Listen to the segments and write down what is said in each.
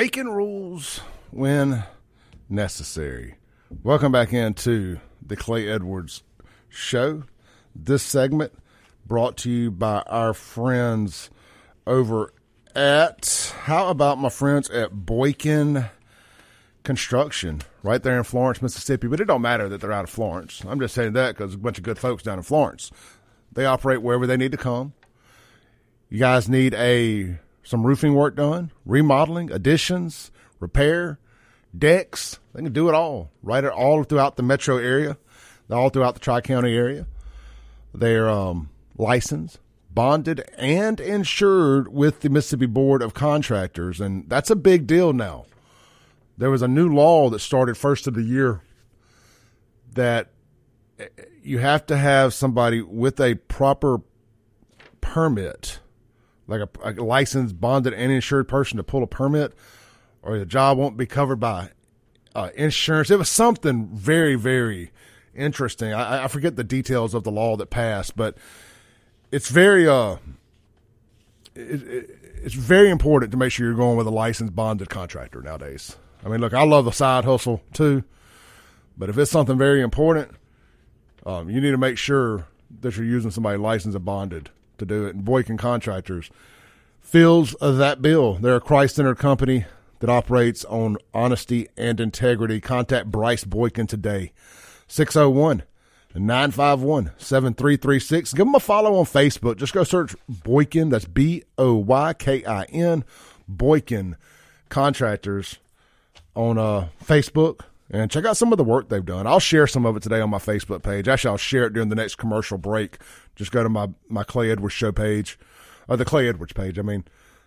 breaking rules when necessary. Welcome back into the Clay Edwards Show. This segment brought to you by our friends over at, how about my friends at Boykin Construction, right there in Florence, Mississippi. But it don't matter that they're out of Florence. I'm just saying that because a bunch of good folks down in Florence. They operate wherever they need to come. You guys need a some roofing work done, remodeling, additions, repair, decks. They can do it all, right? All throughout the metro area, all throughout the Tri County area. They're um, licensed, bonded, and insured with the Mississippi Board of Contractors, and that's a big deal now. There was a new law that started first of the year that you have to have somebody with a proper permit, like a, a licensed, bonded, and insured person to pull a permit, or the job won't be covered by uh, insurance. It was something very, very interesting. I, I, forget the details of the law that passed, but it's very uh, it, it, it's very important to make sure you're going with a licensed, bonded contractor nowadays. I mean, look, I love the side hustle too, but if it's something very important, um, you need to make sure that you're using somebody licensed and bonded to do it. And Boykin Contractors fills that bill. They're a Christ centered company that operates on honesty and integrity. Contact Bryce Boykin today. 601 951 7336. Give them a follow on Facebook. Just go search Boykin. That's B O Y K I N. Boykin Contractors on uh, Facebook and check out some of the work they've done. I'll share some of it today on my Facebook page. Actually, I'll share it during the next commercial break. Just go to my, my Clay Edwards show page, or the Clay Edwards page. I mean,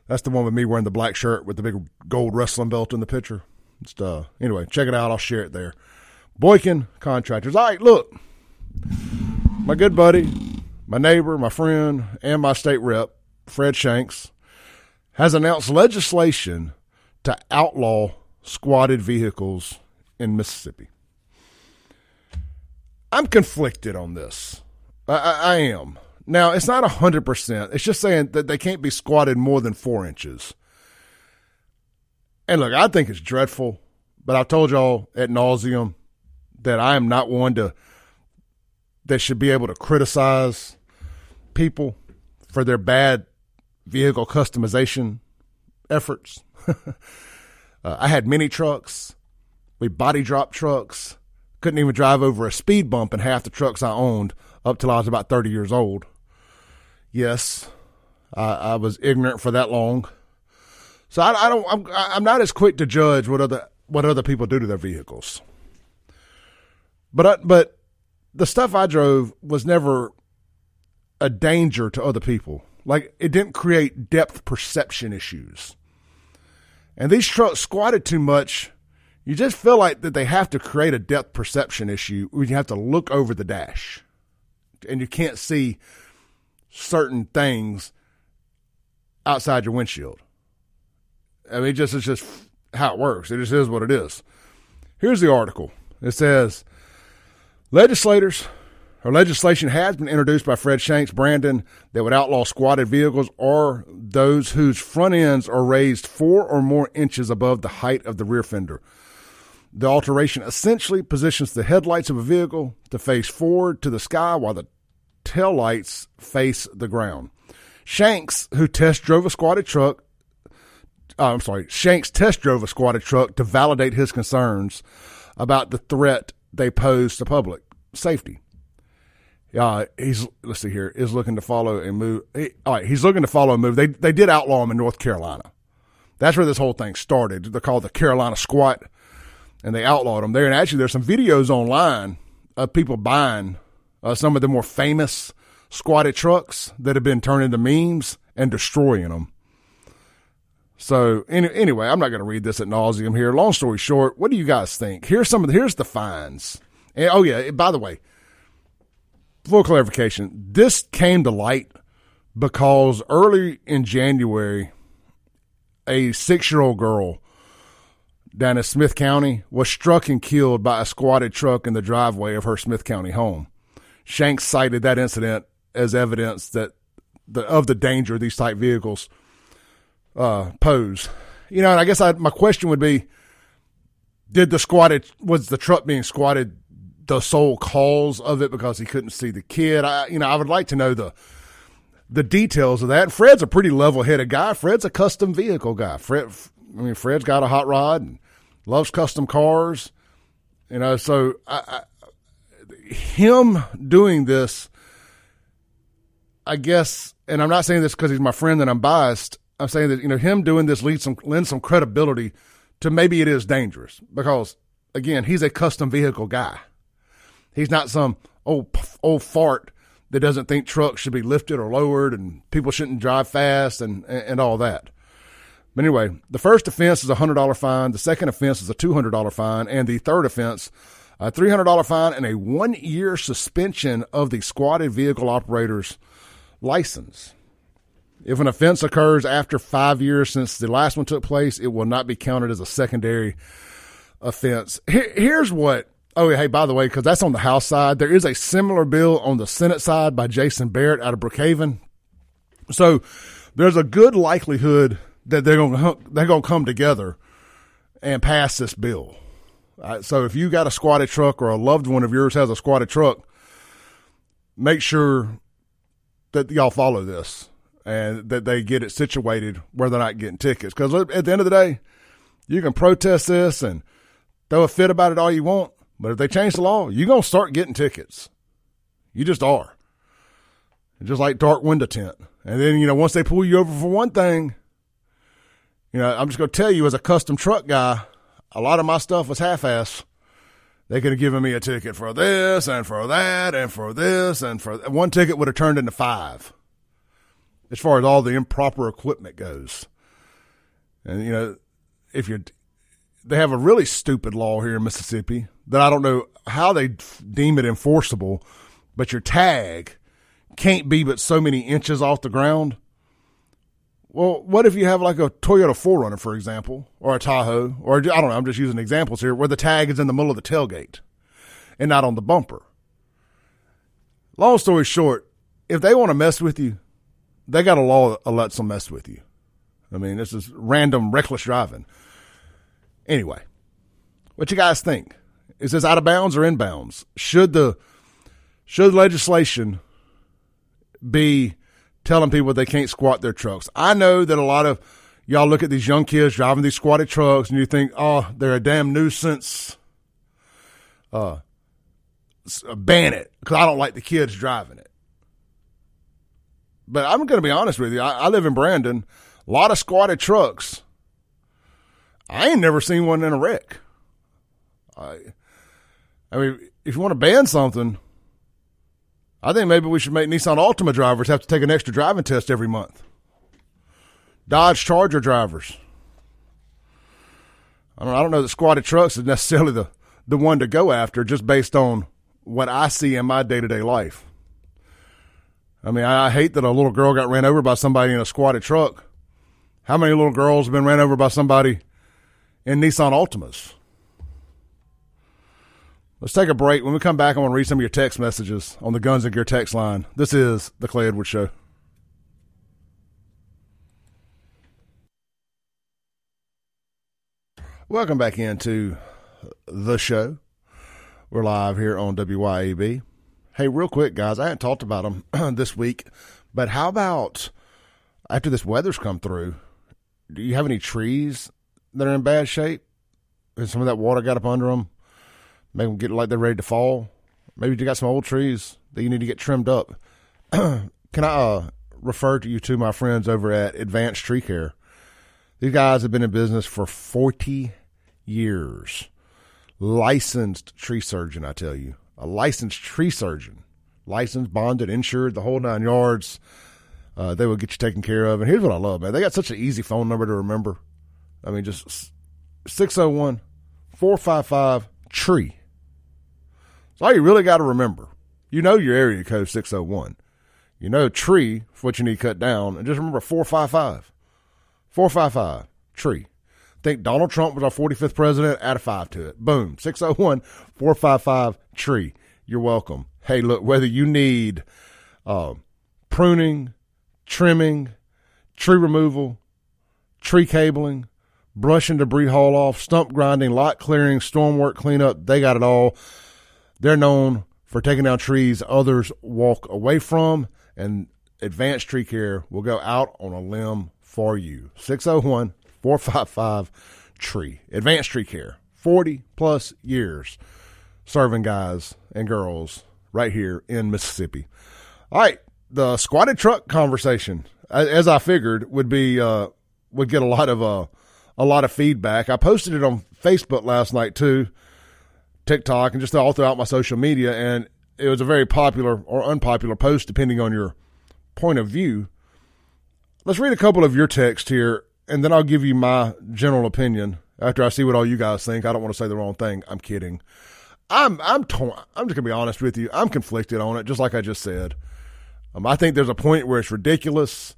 that's the one with me wearing the black shirt with the big gold wrestling belt in the picture. Just, uh, anyway, check it out. I'll share it there. Boykin Contractors. All right, look, my good buddy, my neighbor, my friend, and my state rep, Fred Shanks, has announced legislation to outlaw squatted vehicles in Mississippi. I'm conflicted on this. I, I, I am. Now, it's not 100%. It's just saying that they can't be squatted more than four inches. And look, I think it's dreadful, but I've told y'all at nauseum that I am not one to that should be able to criticize people for their bad vehicle customization efforts. uh, I had mini trucks. We body drop trucks. Couldn't even drive over a speed bump in half the trucks I owned up till I was about 30 years old. Yes, I, I was ignorant for that long. So I, I don't. I'm, I'm not as quick to judge what other what other people do to their vehicles. But I, but the stuff I drove was never a danger to other people. Like it didn't create depth perception issues. And these trucks squatted too much. You just feel like that they have to create a depth perception issue when you have to look over the dash and you can't see certain things outside your windshield. I mean, just it's just how it works. It just is what it is. Here's the article. It says legislators or legislation has been introduced by Fred Shanks Brandon that would outlaw squatted vehicles or those whose front ends are raised four or more inches above the height of the rear fender. The alteration essentially positions the headlights of a vehicle to face forward to the sky while the tail lights face the ground. Shanks, who test drove a squatted truck, uh, I'm sorry, Shanks test drove a squatted truck to validate his concerns about the threat they pose to public safety. Uh, he's let's see here is looking to follow a move. He, all right, he's looking to follow a move. They they did outlaw him in North Carolina. That's where this whole thing started. They're called the Carolina Squat, and they outlawed them there. And actually, there's some videos online of people buying uh, some of the more famous squatted trucks that have been turned into memes and destroying them. So any, anyway, I'm not going to read this at nauseum here. Long story short, what do you guys think? Here's some of the, here's the fines. And, oh yeah, by the way, full clarification. This came to light because early in January, a six year old girl down in Smith County was struck and killed by a squatted truck in the driveway of her Smith County home. Shanks cited that incident as evidence that the, of the danger these type vehicles uh, pose. you know, and I guess I, my question would be, did the squatted was the truck being squatted the sole cause of it because he couldn't see the kid? I, you know, I would like to know the the details of that. Fred's a pretty level headed guy. Fred's a custom vehicle guy. Fred, I mean, Fred's got a hot rod and loves custom cars. You know, so I, I, him doing this, I guess, and I'm not saying this because he's my friend and I'm biased. I'm saying that you know him doing this leads some lends some credibility to maybe it is dangerous because again he's a custom vehicle guy. He's not some old old fart that doesn't think trucks should be lifted or lowered and people shouldn't drive fast and and all that. But anyway, the first offense is a hundred dollar fine. The second offense is a two hundred dollar fine, and the third offense, a three hundred dollar fine and a one year suspension of the squatted vehicle operator's license. If an offense occurs after five years since the last one took place, it will not be counted as a secondary offense. Here's what. Oh, hey, by the way, because that's on the House side, there is a similar bill on the Senate side by Jason Barrett out of Brookhaven. So there's a good likelihood that they're going they're going to come together and pass this bill. So if you got a squatted truck or a loved one of yours has a squatted truck, make sure that y'all follow this and that they get it situated where they're not getting tickets. Because at the end of the day, you can protest this and throw a fit about it all you want, but if they change the law, you're going to start getting tickets. You just are. Just like dark window tint. And then, you know, once they pull you over for one thing, you know, I'm just going to tell you as a custom truck guy, a lot of my stuff was half ass. They could have given me a ticket for this and for that and for this and for one ticket would have turned into five as far as all the improper equipment goes. And, you know, if you're, they have a really stupid law here in Mississippi that I don't know how they deem it enforceable, but your tag can't be but so many inches off the ground. Well, what if you have like a Toyota 4Runner, for example, or a Tahoe, or I don't know, I'm just using examples here, where the tag is in the middle of the tailgate and not on the bumper? Long story short, if they want to mess with you, they got a law that lets them mess with you. I mean, this is random, reckless driving. Anyway, what you guys think? Is this out of bounds or in bounds? Should the should legislation be telling people they can't squat their trucks? I know that a lot of y'all look at these young kids driving these squatted trucks and you think, oh, they're a damn nuisance. Uh, ban it because I don't like the kids driving it. But I'm going to be honest with you. I, I live in Brandon. A lot of squatted trucks. I ain't never seen one in a wreck. I, I mean, if you want to ban something, I think maybe we should make Nissan Altima drivers have to take an extra driving test every month. Dodge Charger drivers. I don't, I don't know that squatted trucks is necessarily the, the one to go after just based on what I see in my day to day life. I mean, I, I hate that a little girl got ran over by somebody in a squatted truck. How many little girls have been ran over by somebody in Nissan Altimas? Let's take a break. When we come back, I want to read some of your text messages on the Guns and Gear text line. This is the Clay Edwards Show. Welcome back into the show. We're live here on WYAB. Hey, real quick, guys, I hadn't talked about them this week, but how about after this weather's come through? Do you have any trees that are in bad shape? And some of that water got up under them, make them get like they're ready to fall. Maybe you got some old trees that you need to get trimmed up. Can I uh, refer to you to my friends over at Advanced Tree Care? These guys have been in business for 40 years. Licensed tree surgeon, I tell you a licensed tree surgeon, licensed, bonded, insured, the whole nine yards. Uh, they will get you taken care of. And here's what I love, man. They got such an easy phone number to remember. I mean, just 601 455 tree. That's all you really got to remember. You know your area code 601. You know tree for what you need cut down. And just remember 455. 455 tree. Think Donald Trump was our 45th president, add a five to it. Boom. 601 455 tree. You're welcome. Hey, look, whether you need uh, pruning, trimming, tree removal, tree cabling, brush and debris haul off, stump grinding, lot clearing, storm work cleanup. They got it all. They're known for taking down trees others walk away from, and Advanced Tree Care will go out on a limb for you. 601 455 Tree. Advanced Tree Care. 40 plus years serving guys and girls right here in Mississippi. All right, the squatted truck conversation, as I figured, would be uh, would get a lot of uh, a lot of feedback. I posted it on Facebook last night too, TikTok, and just all throughout my social media, and it was a very popular or unpopular post depending on your point of view. Let's read a couple of your texts here, and then I'll give you my general opinion after I see what all you guys think. I don't want to say the wrong thing. I'm kidding. I'm I'm torn. I'm just gonna be honest with you. I'm conflicted on it, just like I just said. Um, I think there's a point where it's ridiculous,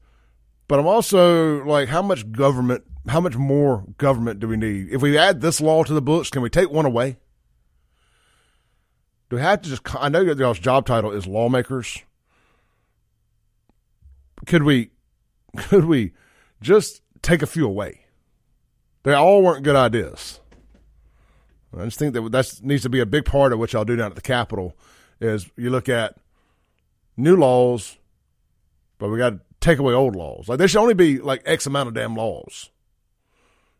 but I'm also like, how much government, how much more government do we need? If we add this law to the books, can we take one away? Do we have to just? I know your job title is lawmakers. Could we? Could we just take a few away? They all weren't good ideas. I just think that that needs to be a big part of what y'all do down at the Capitol. Is you look at new laws, but we got to take away old laws. Like there should only be like X amount of damn laws.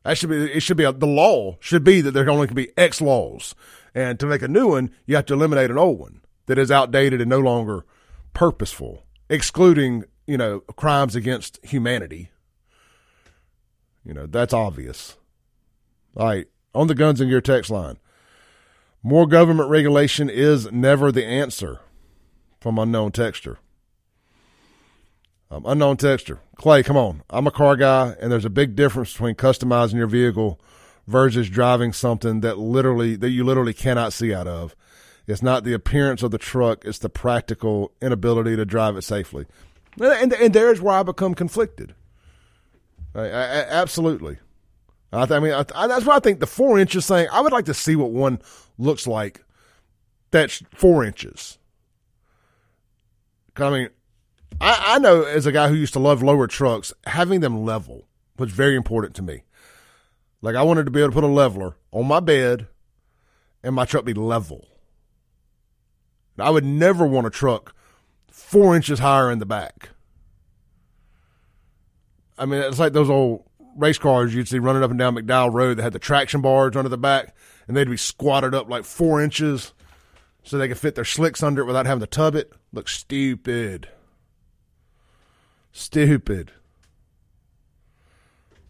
That should be it. Should be a, the law should be that there only can be X laws, and to make a new one, you have to eliminate an old one that is outdated and no longer purposeful, excluding you know crimes against humanity you know, that's obvious. All right, on the guns and gear text line. More government regulation is never the answer from unknown texture. Um, unknown texture. Clay, come on. I'm a car guy, and there's a big difference between customizing your vehicle versus driving something that literally that you literally cannot see out of. It's not the appearance of the truck; it's the practical inability to drive it safely. And, and there's where I become conflicted. I, I, absolutely. I, th- I mean, I, that's why I think the four inches thing. I would like to see what one looks like. That's four inches. I mean, I, I know as a guy who used to love lower trucks, having them level was very important to me. Like I wanted to be able to put a leveler on my bed, and my truck be level. I would never want a truck four inches higher in the back. I mean, it's like those old race cars you'd see running up and down McDowell Road that had the traction bars under the back, and they'd be squatted up like four inches so they could fit their slicks under it without having to tub it. Look stupid. Stupid.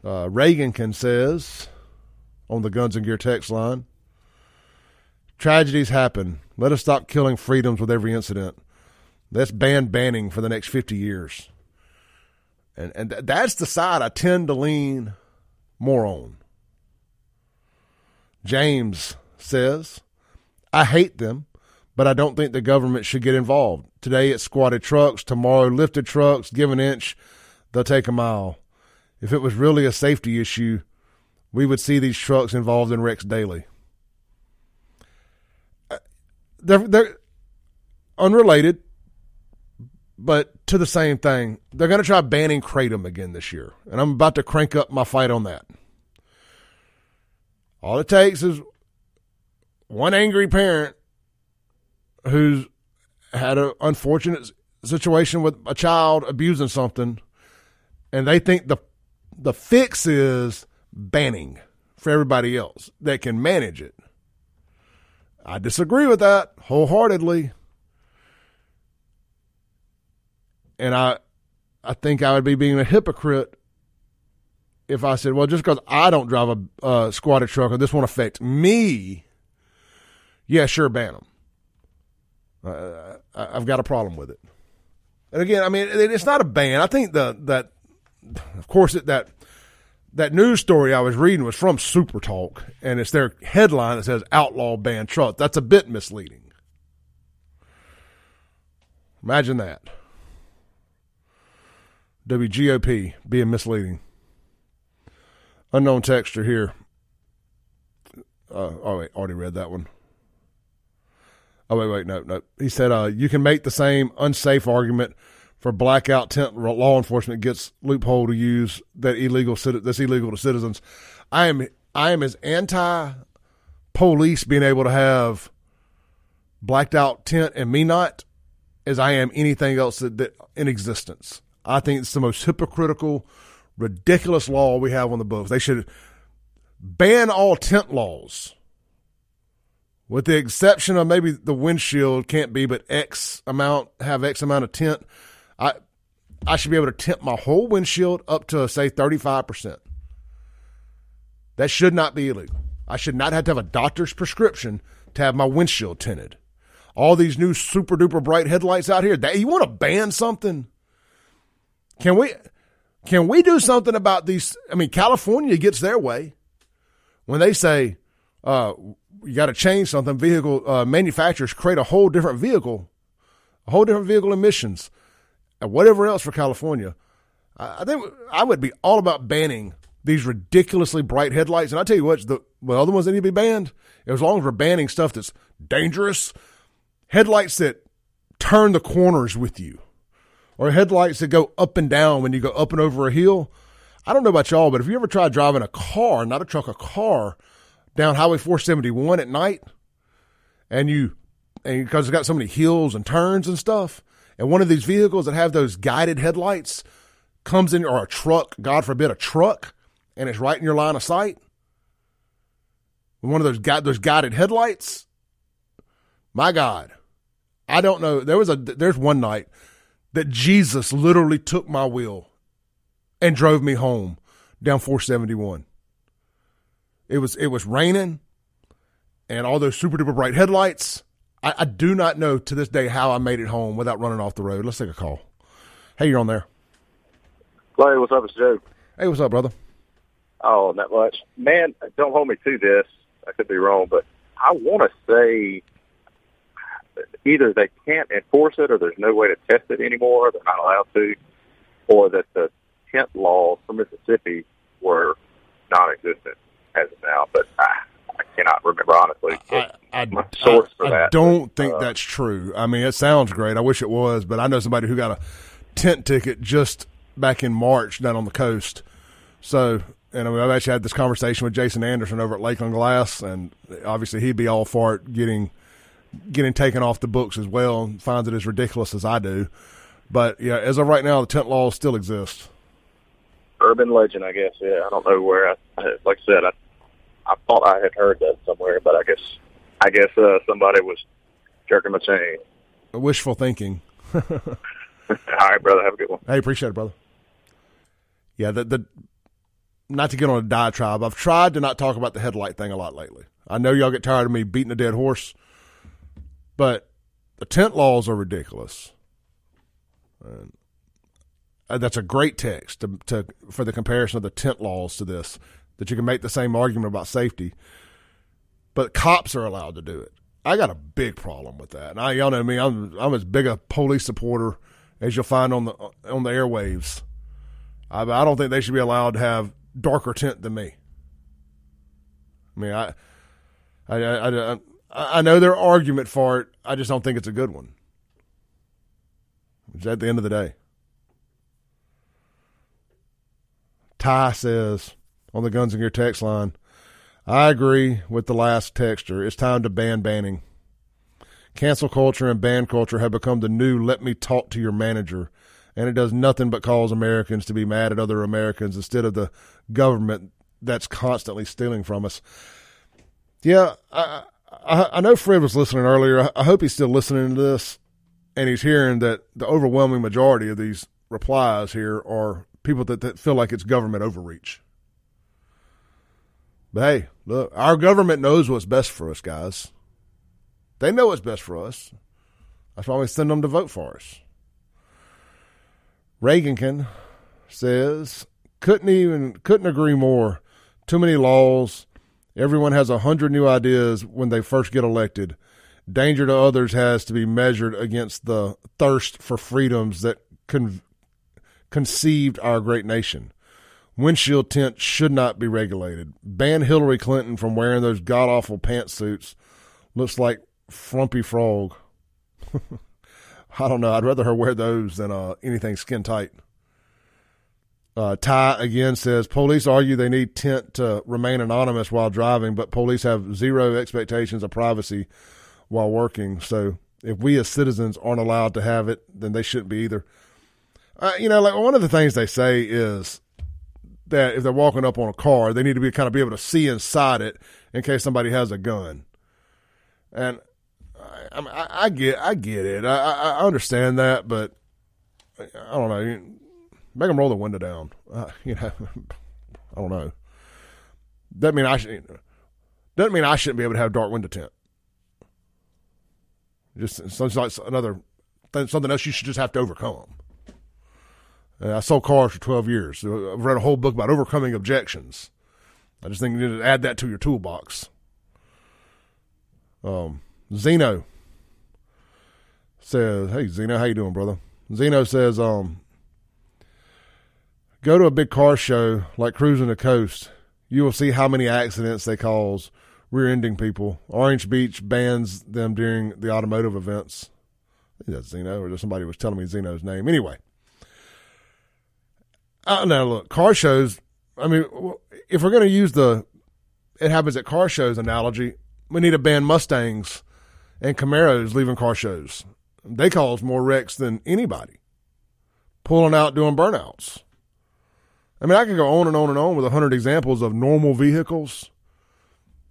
Uh, Reagan says on the Guns and Gear text line Tragedies happen. Let us stop killing freedoms with every incident. Let's ban banning for the next 50 years. And and that's the side I tend to lean more on. James says, I hate them, but I don't think the government should get involved. Today it's squatted trucks, tomorrow lifted trucks, give an inch, they'll take a mile. If it was really a safety issue, we would see these trucks involved in wrecks daily. Uh, they're, they're unrelated but to the same thing, they're going to try banning kratom again this year, and I'm about to crank up my fight on that. All it takes is one angry parent who's had an unfortunate situation with a child abusing something, and they think the the fix is banning for everybody else that can manage it. I disagree with that wholeheartedly. and I, I think I would be being a hypocrite if I said, well, just because I don't drive a uh, squatted truck and this won't affect me, yeah, sure, ban them. Uh, I've got a problem with it. And again, I mean, it's not a ban. I think the that, of course, that that news story I was reading was from Super Talk, and it's their headline that says "Outlaw ban truck." That's a bit misleading. Imagine that. WGOP being misleading. Unknown texture here. Uh, oh, wait, already read that one. Oh, wait, wait, no, no. He said uh, you can make the same unsafe argument for blackout tent law enforcement gets loophole to use that illegal that's illegal to citizens. I am I am as anti police being able to have blacked out tent and me not as I am anything else that, that in existence. I think it's the most hypocritical, ridiculous law we have on the books. They should ban all tent laws, with the exception of maybe the windshield can't be, but X amount have X amount of tent. I I should be able to tint my whole windshield up to say thirty five percent. That should not be illegal. I should not have to have a doctor's prescription to have my windshield tinted. All these new super duper bright headlights out here. That, you want to ban something? Can we can we do something about these? I mean, California gets their way when they say uh, you got to change something. Vehicle uh, manufacturers create a whole different vehicle, a whole different vehicle emissions, whatever else for California. I, think I would be all about banning these ridiculously bright headlights. And I tell you what, the well, other ones that need to be banned. As long as we're banning stuff that's dangerous, headlights that turn the corners with you or headlights that go up and down when you go up and over a hill. I don't know about y'all, but if you ever tried driving a car, not a truck, a car down Highway 471 at night, and you, and because it's got so many hills and turns and stuff, and one of these vehicles that have those guided headlights comes in, or a truck, God forbid, a truck, and it's right in your line of sight, one of those those guided headlights, my God, I don't know. There was a there's one night that Jesus literally took my wheel and drove me home down 471. It was it was raining and all those super duper bright headlights. I, I, do not know to this day how I made it home without running off the road. Let's take a call. Hey, you're on there. Clay, what's up? It's Joe. Hey, what's up, brother? Oh, not much. Man, don't hold me to this. I could be wrong, but I want to say either they can't enforce it or there's no way to test it anymore. They're not allowed to, or that the tent laws for Mississippi were non-existent as of now. But I, cannot remember honestly. I, I, source I, for that. I don't but, think uh, that's true. I mean, it sounds great. I wish it was, but I know somebody who got a tent ticket just back in March down on the coast. So and I mean, I've actually had this conversation with Jason Anderson over at Lakeland Glass, and obviously he'd be all for it getting getting taken off the books as well and finds it as ridiculous as I do. But yeah, as of right now, the tent laws still exist. Urban legend, I guess. Yeah, I don't know where. I, like I said, I I thought I had heard that somewhere, but I guess I guess uh, somebody was jerking my chain. Wishful thinking. All right, brother. Have a good one. Hey, appreciate it, brother. Yeah, the the not to get on a diatribe. I've tried to not talk about the headlight thing a lot lately. I know y'all get tired of me beating a dead horse. But the tent laws are ridiculous. And uh, that's a great text to, to, for the comparison of the tent laws to this, that you can make the same argument about safety. But cops are allowed to do it. I got a big problem with that. And I, y'all know me, I'm, I'm as big a police supporter as you'll find on the on the airwaves. I, I don't think they should be allowed to have darker tint than me. I mean, I, I, I, I I know their argument for it. I just don't think it's a good one. It's at the end of the day. Ty says on the Guns and Gear text line, I agree with the last texture. It's time to ban banning. Cancel culture and ban culture have become the new let me talk to your manager, and it does nothing but cause Americans to be mad at other Americans instead of the government that's constantly stealing from us. Yeah, I, I, I know Fred was listening earlier. I hope he's still listening to this, and he's hearing that the overwhelming majority of these replies here are people that, that feel like it's government overreach. But hey, look, our government knows what's best for us, guys. They know what's best for us. That's why we send them to vote for us. Reagankin says, couldn't even couldn't agree more. Too many laws, Everyone has a hundred new ideas when they first get elected. Danger to others has to be measured against the thirst for freedoms that con- conceived our great nation. Windshield tint should not be regulated. Ban Hillary Clinton from wearing those god awful pantsuits. Looks like Frumpy Frog. I don't know. I'd rather her wear those than uh, anything skin tight. Uh, Ty again says police argue they need tent to remain anonymous while driving, but police have zero expectations of privacy while working. So if we as citizens aren't allowed to have it, then they shouldn't be either. Uh, you know, like one of the things they say is that if they're walking up on a car, they need to be kind of be able to see inside it in case somebody has a gun. And I, I, I get, I get it. I, I understand that, but I don't know. Make them roll the window down. Uh, you know, I don't know. Doesn't mean I should. Doesn't mean I shouldn't be able to have dark window tint. Just something like another something else you should just have to overcome. I sold cars for 12 years. I've read a whole book about overcoming objections. I just think you need to add that to your toolbox. Um, Zeno says, "Hey Zeno, how you doing, brother?" Zeno says, "Um, go to a big car show like cruising the coast. You will see how many accidents they cause, rear-ending people. Orange Beach bans them during the automotive events. I think that's Zeno, or somebody was telling me Zeno's name. Anyway." Uh, now look, car shows. I mean, if we're going to use the "it happens at car shows" analogy, we need to ban Mustangs and Camaros leaving car shows. They cause more wrecks than anybody. Pulling out, doing burnouts. I mean, I could go on and on and on with a hundred examples of normal vehicles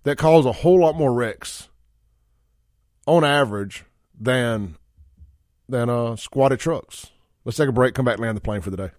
that cause a whole lot more wrecks on average than than uh, squatted trucks. Let's take a break. Come back, land the plane for the day.